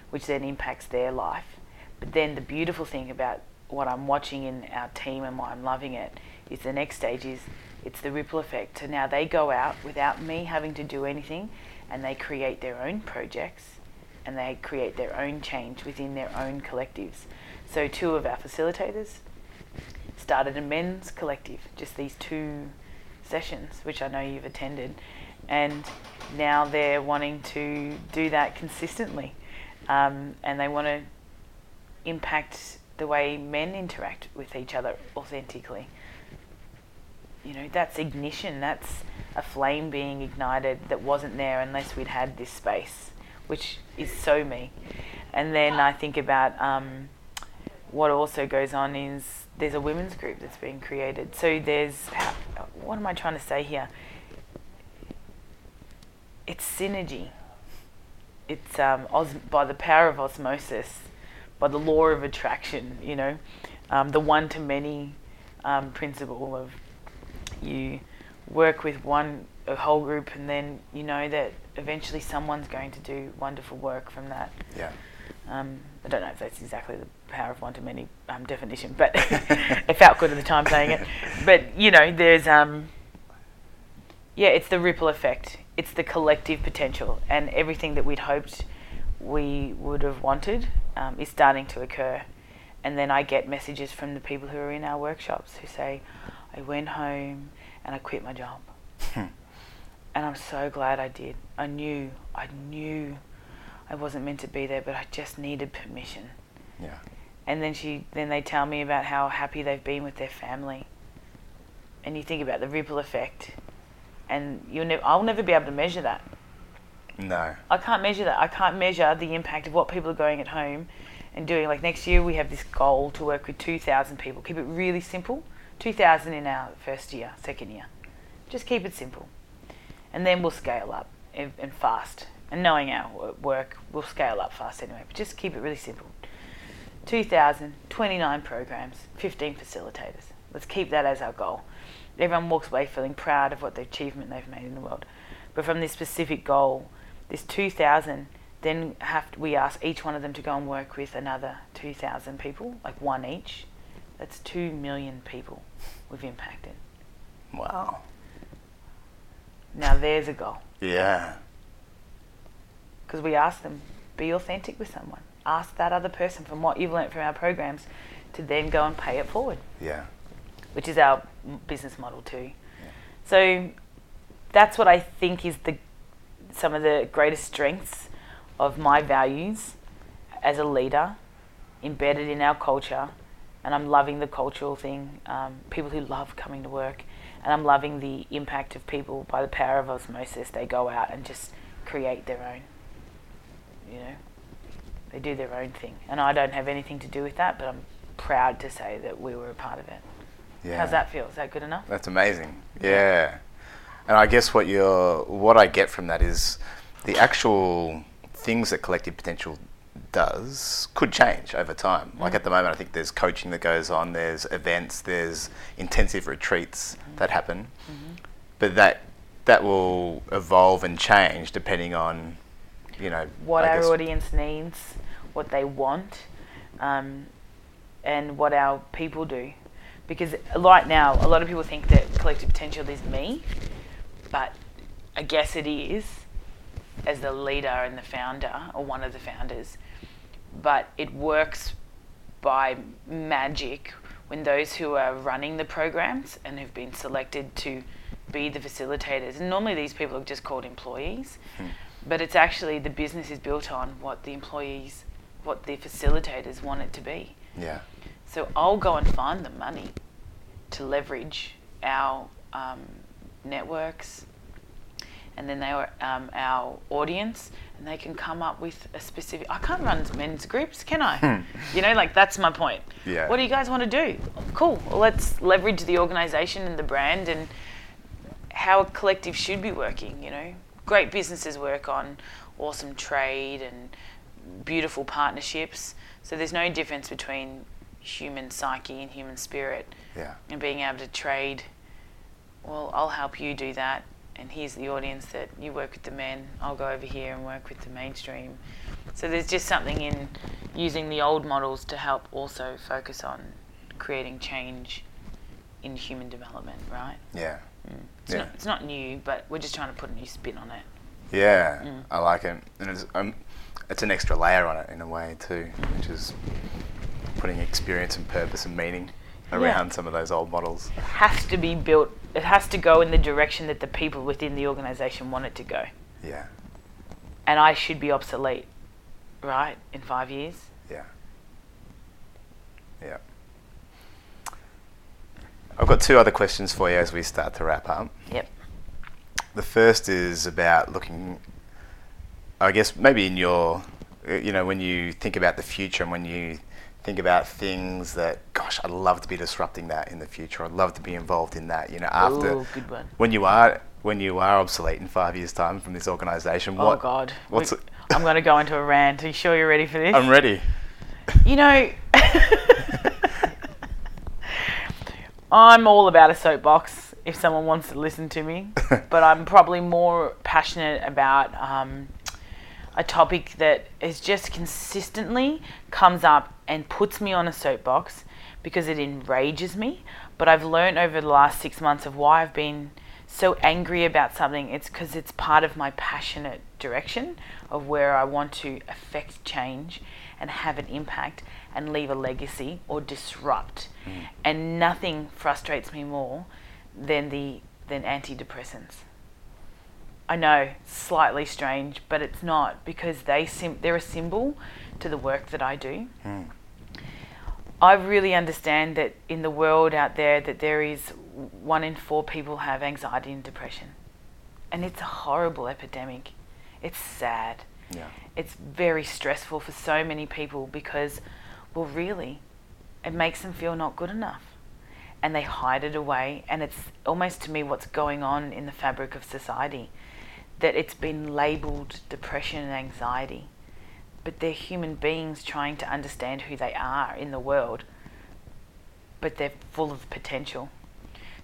B: which then impacts their life. But then the beautiful thing about what I'm watching in our team and why I'm loving it is the next stage is it's the ripple effect. So now they go out without me having to do anything and they create their own projects and they create their own change within their own collectives. So, two of our facilitators started a men's collective, just these two sessions, which I know you've attended, and now they're wanting to do that consistently, um, and they want to impact the way men interact with each other authentically. You know, that's ignition, that's a flame being ignited that wasn't there unless we'd had this space which is so me. And then I think about um, what also goes on is there's a women's group that's being created. So there's, what am I trying to say here? It's synergy. It's um, os- by the power of osmosis, by the law of attraction, you know, um, the one to many um, principle of you work with one a whole group and then you know that eventually someone's going to do wonderful work from that.
C: Yeah.
B: Um, I don't know if that's exactly the power of one to many um, definition, but *laughs* it felt good at the time saying it. But you know, there's um, yeah, it's the ripple effect. It's the collective potential, and everything that we'd hoped we would have wanted um, is starting to occur. And then I get messages from the people who are in our workshops who say, "I went home and I quit my job." Hmm. And I'm so glad I did. I knew, I knew I wasn't meant to be there, but I just needed permission.
C: Yeah.
B: And then she, then they tell me about how happy they've been with their family. And you think about the ripple effect, and you'll never, I'll never be able to measure that.
C: No.
B: I can't measure that. I can't measure the impact of what people are going at home and doing. Like next year, we have this goal to work with 2,000 people. Keep it really simple. 2,000 in our first year, second year. Just keep it simple and then we'll scale up and, fast. And knowing our work, we'll scale up fast anyway. But just keep it really simple. 2,029 programs, 15 facilitators. Let's keep that as our goal. Everyone walks away feeling proud of what the achievement they've made in the world. But from this specific goal, this 2,000, then have to, we ask each one of them to go and work with another 2,000 people, like one each. That's 2 million people we've impacted.
C: Wow.
B: Now there's a goal.
C: Yeah.
B: Because we ask them, be authentic with someone. Ask that other person from what you've learnt from our programs to then go and pay it forward.
C: Yeah.
B: Which is our business model too. Yeah. So that's what I think is the some of the greatest strengths of my values as a leader, embedded in our culture, and I'm loving the cultural thing. Um, people who love coming to work, and I'm loving the impact of people by the power of osmosis. They go out and just create their own. You know, they do their own thing, and I don't have anything to do with that, but I'm proud to say that we were a part of it. Yeah. How's that feel? Is that good enough?
C: That's amazing. Yeah. And I guess what you're, what I get from that is the actual things that collective potential does could change over time. Mm. Like at the moment, I think there's coaching that goes on, there's events, there's intensive retreats mm. that happen, mm-hmm. but that that will evolve and change depending on you know
B: what
C: I
B: our audience needs, what they want, um, and what our people do. Because right now, a lot of people think that collective potential is me, but I guess it is as the leader and the founder, or one of the founders. But it works by magic when those who are running the programs and who've been selected to be the facilitators, and normally these people are just called employees, but it's actually the business is built on what the employees, what the facilitators want it to be.
C: yeah
B: So I'll go and find the money to leverage our um, networks, and then they are um, our audience, and they can come up with a specific. I can't run men's groups, can I? you know, like that's my point.
C: Yeah.
B: What do you guys want to do? Cool. Well, let's leverage the organisation and the brand and how a collective should be working. You know, great businesses work on awesome trade and beautiful partnerships. So there's no difference between human psyche and human spirit
C: yeah
B: and being able to trade. Well, I'll help you do that. And here's the audience that you work with the men. I'll go over here and work with the mainstream. So there's just something in using the old models to help also focus on creating change in human development, right?
C: yeah
B: It's,
C: Yeah.
B: not, it's not new, but we're just trying to put a new spin on it.
C: Yeah,
B: Mm.
C: I like it, and it's um, it's an extra layer on it in a way too, which is putting experience and purpose and meaning around some of those old models.
B: It has to be built, it has to go in the direction that the people within the organisation want it to go.
C: Yeah,
B: And I should be obsolete, right, in five years?
C: yeah, yeah. I've got two other questions for you as we start to wrap up.
B: Yep.
C: The first is about looking, I guess, maybe in your, you know, when you think about the future and when you think about things that, gosh, I'd love to be disrupting that in the future. I'd love to be involved in that. You know, after
B: Ooh, good one.
C: when you are when you are obsolete in five years' time from this organisation,
B: Oh,
C: what?
B: God.
C: What's
B: We-? I'm going to go into a rant. Are you sure you're ready for this?
C: I'm ready.
B: You know, *laughs* I'm all about a soapbox if someone wants to listen to me, *laughs* but I'm probably more passionate about um, a topic that is just consistently comes up and puts me on a soapbox because it enrages me. But I've learned over the last six months of why I've been so angry about something. It's because it's part of my passionate direction of where I want to affect change and have an impact and leave a legacy or disrupt. Mm. And nothing frustrates me more than the than antidepressants. I know, slightly strange, but it's not because they sim- they're a symbol to the work that I do. Hmm. I really understand that in the world out there that there is one in four people have anxiety and depression. And it's a horrible epidemic. It's sad.
C: Yeah.
B: It's very stressful for so many people because well really it makes them feel not good enough. And they hide it away and it's almost to me what's going on in the fabric of society that it's been labeled depression and anxiety but they're human beings trying to understand who they are in the world, but they're full of potential.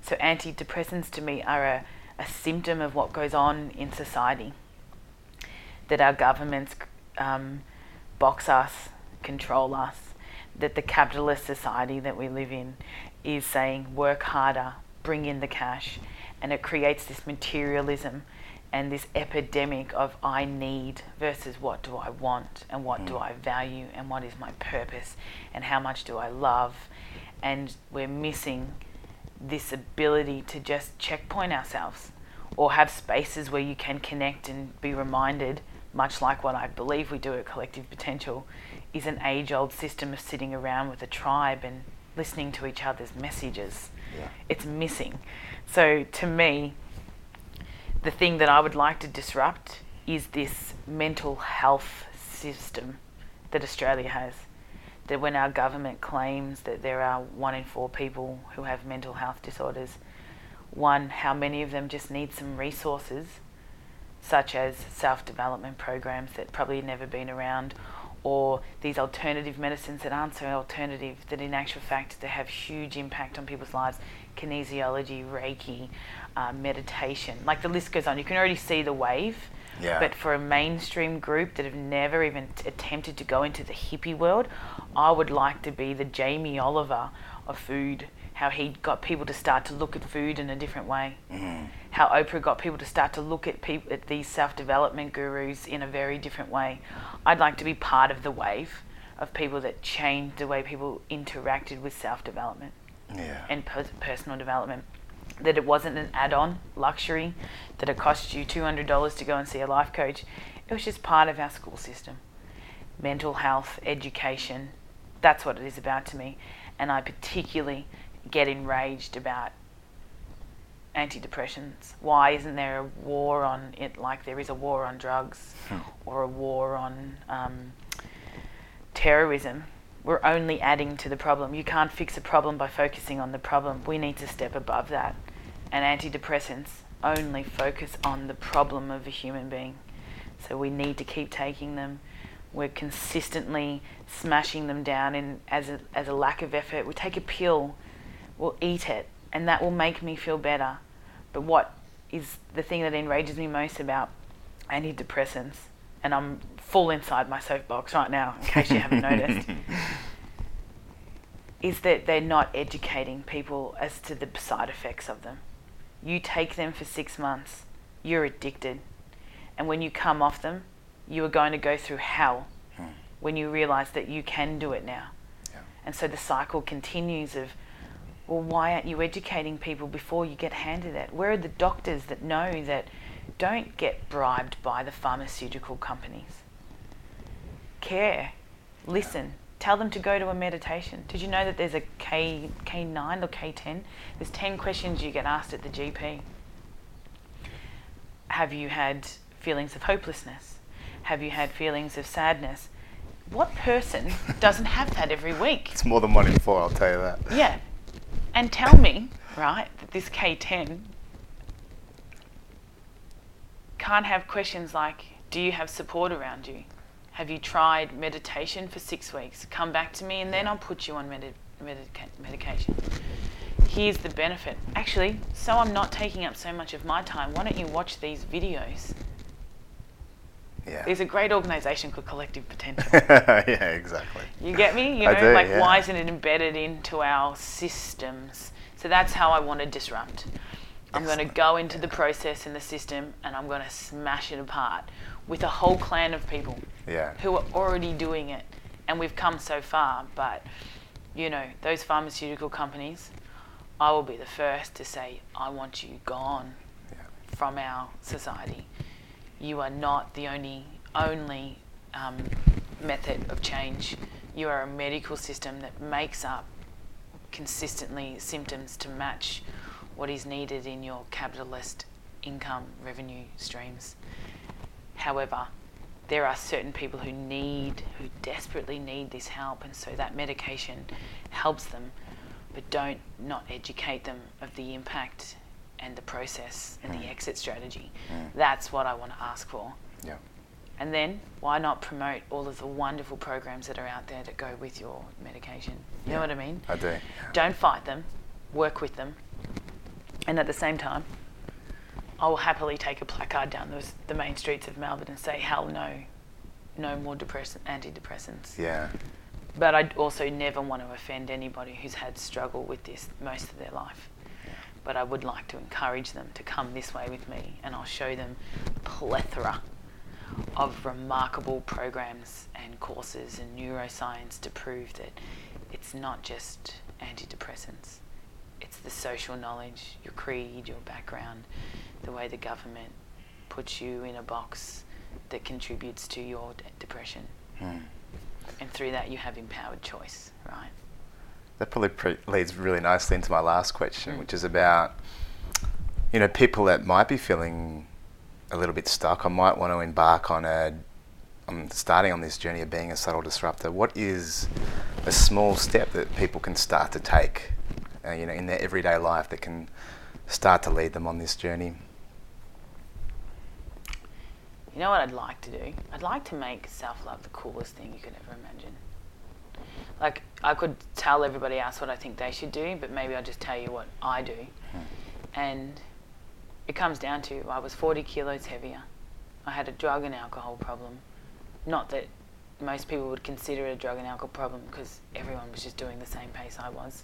B: So, antidepressants to me are a, a symptom of what goes on in society. That our governments um, box us, control us, that the capitalist society that we live in is saying work harder, bring in the cash, and it creates this materialism and this epidemic of I need versus what do I want and what do hmm. I value and what is my purpose and how much do I love. And we're missing this ability to just checkpoint ourselves or have spaces where you can connect and be reminded, much like what I believe we do at Collective Potential, is an age old system of sitting around with a tribe and listening to each other's messages.
C: Yeah.
B: It's missing. So to me, the thing that I would like to disrupt is this mental health system that Australia has. That when our government claims that there are one in four people who have mental health disorders, one, how many of them just need some resources, such as self development programs that probably never been around, or these alternative medicines that aren't so alternative, that in actual fact they have huge impact on people's lives kinesiology, Reiki, uh, meditation. Like the list goes on. You can already see the wave
C: Yeah.
B: But for a mainstream group that have never even t- attempted to go into the hippie world, I would like to be the Jamie Oliver of food. How he got people to start to look at food in a different way.
C: Mm.
B: How Oprah got people to start to look at people at these self development gurus in a very different way. I'd like to be part of the wave of people that changed the way people interacted with self development
C: Yeah.
B: and per- personal development. That it wasn't an add on luxury, that it cost you $200 to go and see a life coach. It was just part of our school system. Mental health, education, that's what it is about to me. And I particularly get enraged about antidepressants. Why isn't there a war on it like there is a war on drugs or a war on um, terrorism? We're only adding to the problem. You can't fix a problem by focusing on the problem. We need to step above that. And antidepressants only focus on the problem of a human being. So we need to keep taking them. We're consistently smashing them down in as a, as a lack of effort. We take a pill, we'll eat it, and that will make me feel better. But what is the thing that enrages me most about antidepressants, and I'm full inside my soapbox right now, in case you haven't noticed, *laughs* is that they're not educating people as to the side effects of them. You take them for six months, you're addicted. And when you come off them, you are going to go through hell
C: Hmm.
B: when you realize that you can do it now.
C: Yeah.
B: And so the cycle continues of, well, why aren't you educating people before you get handed it? Where are the doctors that know that don't get bribed by the pharmaceutical companies? Care, listen, tell them to go to a meditation. Did you know that there's a K, K9 or K10? There's 10 questions you get asked at the GP. Have you had feelings of hopelessness? Have you had feelings of sadness? What person *laughs* doesn't have that every week?
C: It's more than one in four, I'll tell you that.
B: Yeah. And tell me, right, that this K10 can't have questions like Do you have support around you? Have you tried meditation for six weeks? Come back to me and then I'll put you on medi- medica- medication. Here's the benefit. Actually, so I'm not taking up so much of my time, why don't you watch these videos?
C: Yeah.
B: There's a great organisation called Collective Potential. *laughs*
C: yeah, exactly.
B: You get me? You know,
C: do,
B: like
C: yeah.
B: why isn't it embedded into our systems? So that's how I want to disrupt. I'm going to go into the process in the system and I'm going to smash it apart with a whole clan of people
C: Yeah.
B: who are already doing it. And we've come so far, but you know, those pharmaceutical companies, I will be the first to say, I want you gone
C: Yeah.
B: from our society. You are not the only only um, method of change. You are a medical system that makes up consistently symptoms to match what is needed in your capitalist income revenue streams. However, there are certain people who need, who desperately need this help, and so that medication helps them, but don't not educate them of the impact and the process and the
C: Mm.
B: exit strategy.
C: Mm.
B: That's what I want to ask for.
C: Yeah.
B: And then why not promote all of the wonderful programs that are out there that go with your medication? You know what I mean?
C: I do.
B: Don't fight them, work with them. And at the same time, I will happily take a placard down those, the main streets of Melbourne and say, hell no, no more depress- antidepressants.
C: Yeah.
B: But I also never want to offend anybody who's had struggle with this most of their life. But I would like to encourage them to come this way with me and I'll show them plethora of remarkable programs and courses and neuroscience to prove that it's not just antidepressants. The social knowledge, your creed, your background, the way the government puts you in a box that contributes to your de- depression
C: Mm.
B: and through that you have empowered choice, right?
C: That probably pre- leads really nicely into my last question,
B: Mm.
C: which is about, you know, people that might be feeling a little bit stuck. I might want to embark on a, I'm starting on this journey of being a subtle disruptor. What is a small step that people can start to take, uh, you know, in their everyday life that can start to lead them on this journey?
B: You know what I'd like to do? I'd like to make self love the coolest thing you could ever imagine. Like, I could tell everybody else what I think they should do, but maybe I'll just tell you what I do. And it comes down to I was 40 kilos heavier. I had a drug and alcohol problem. Not that most people would consider it a drug and alcohol problem because everyone was just doing the same pace I was.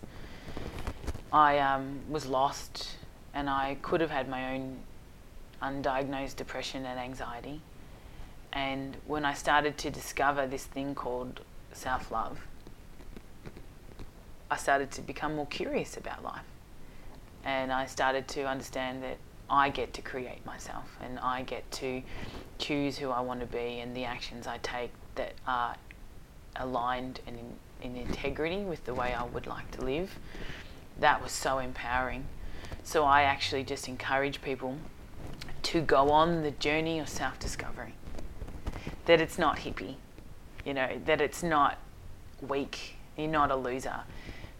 B: I um, was lost and I could have had my own undiagnosed depression and anxiety. And when I started to discover this thing called self love, I started to become more curious about life. And I started to understand that I get to create myself and I get to choose who I want to be and the actions I take that are aligned and in, in integrity with the way I would like to live. That was so empowering. So I actually just encourage people to go on the journey of self discovery. That it's not hippie, you know, that it's not weak, you're not a loser,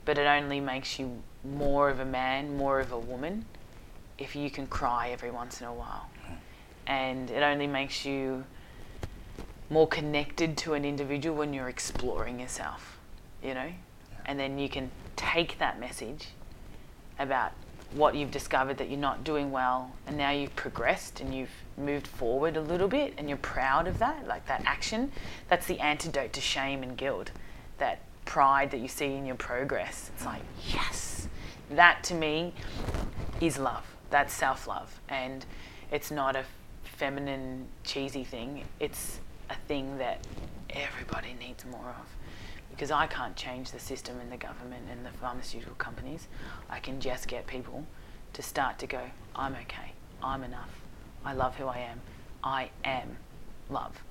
B: but it only makes you more of a man, more of a woman, if you can cry every once in a while. And it only makes you more connected to an individual when you're exploring yourself, you know? And then you can take that message about what you've discovered that you're not doing well and now you've progressed and you've moved forward a little bit and you're proud of that like that action that's the antidote to shame and guilt that pride that you see in your progress. It's like yes! That to me is love. That's self-love. And it's not a feminine cheesy thing. It's a thing that everybody needs more of because I can't change the system and the government and the pharmaceutical companies. I can just get people to start to go, I'm okay, I'm enough, I love who I am, I am love.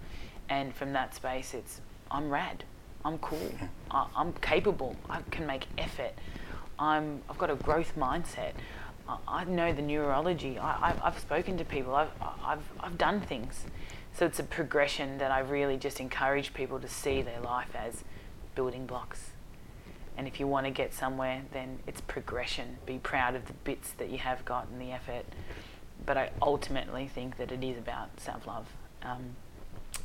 B: And from that space, it's, I'm rad, I'm cool, *laughs* I, I'm capable, I can make effort, I'm, I've got a growth mindset. I, I know the neurology. I, I've, I've spoken to people. I've, I've, I've done things. So it's a progression that I really just encourage people to see their life as building blocks. And if you want to get somewhere, then it's progression. Be proud of the bits that you have got and the effort. But I ultimately think that it is about self love um,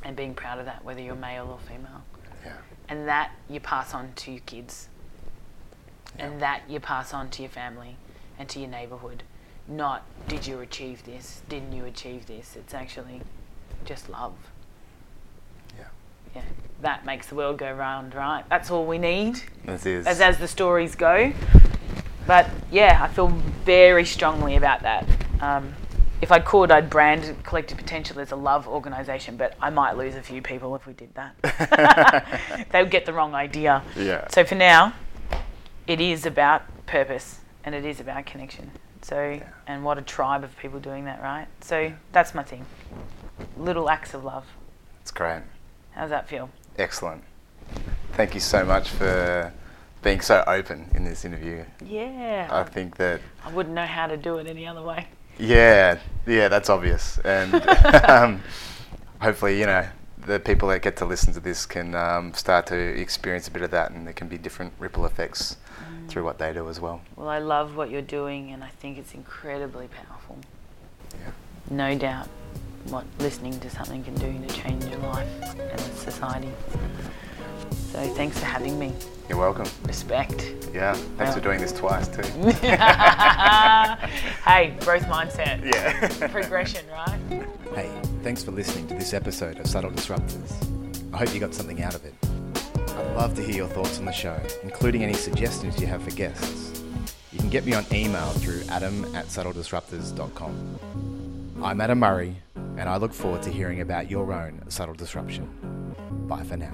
B: and being proud of that, whether you're male or female.
C: Yeah.
B: And that you pass on to your kids.
C: Yeah.
B: And that you pass on to your family and to your neighbourhood. Not, did you achieve this? Didn't you achieve this? It's actually just love.
C: Yeah.
B: Yeah, that makes the world go round, right? That's all we need,
C: This is.
B: as as the stories go. But yeah, I feel very strongly about that. Um, if I could, I'd brand Collective Potential as a love organisation, but I might lose a few people if we did that. *laughs* they would get the wrong idea.
C: Yeah.
B: So for now, it is about purpose and it is about connection. So, and what a tribe of people doing that, right? So that's my thing. Little acts of love.
C: It's great.
B: How's that feel?
C: Excellent. Thank you so much for being so open in this interview.
B: Yeah.
C: I think that
B: I wouldn't know how to do it any other way.
C: Yeah, yeah, that's obvious, and *laughs* um, hopefully, you know, the people that get to listen to this can um, start to experience a bit of that, and there can be different ripple effects through what they do as well.
B: Well, I love what you're doing, and I think it's incredibly powerful.
C: Yeah.
B: No doubt what listening to something can do to change your life and society. So thanks for having me.
C: You're welcome.
B: Respect.
C: Yeah, thanks for doing this twice too. *laughs*
B: hey, growth mindset.
C: Yeah. *laughs*
B: Progression, right?
A: Hey, thanks for listening to this episode of Subtle Disruptors. I hope you got something out of it. I'd love to hear your thoughts on the show, including any suggestions you have for guests. You can get me on email through adam at subtledisruptors.com. I'm Adam Murray, and I look forward to hearing about your own subtle disruption. Bye for now.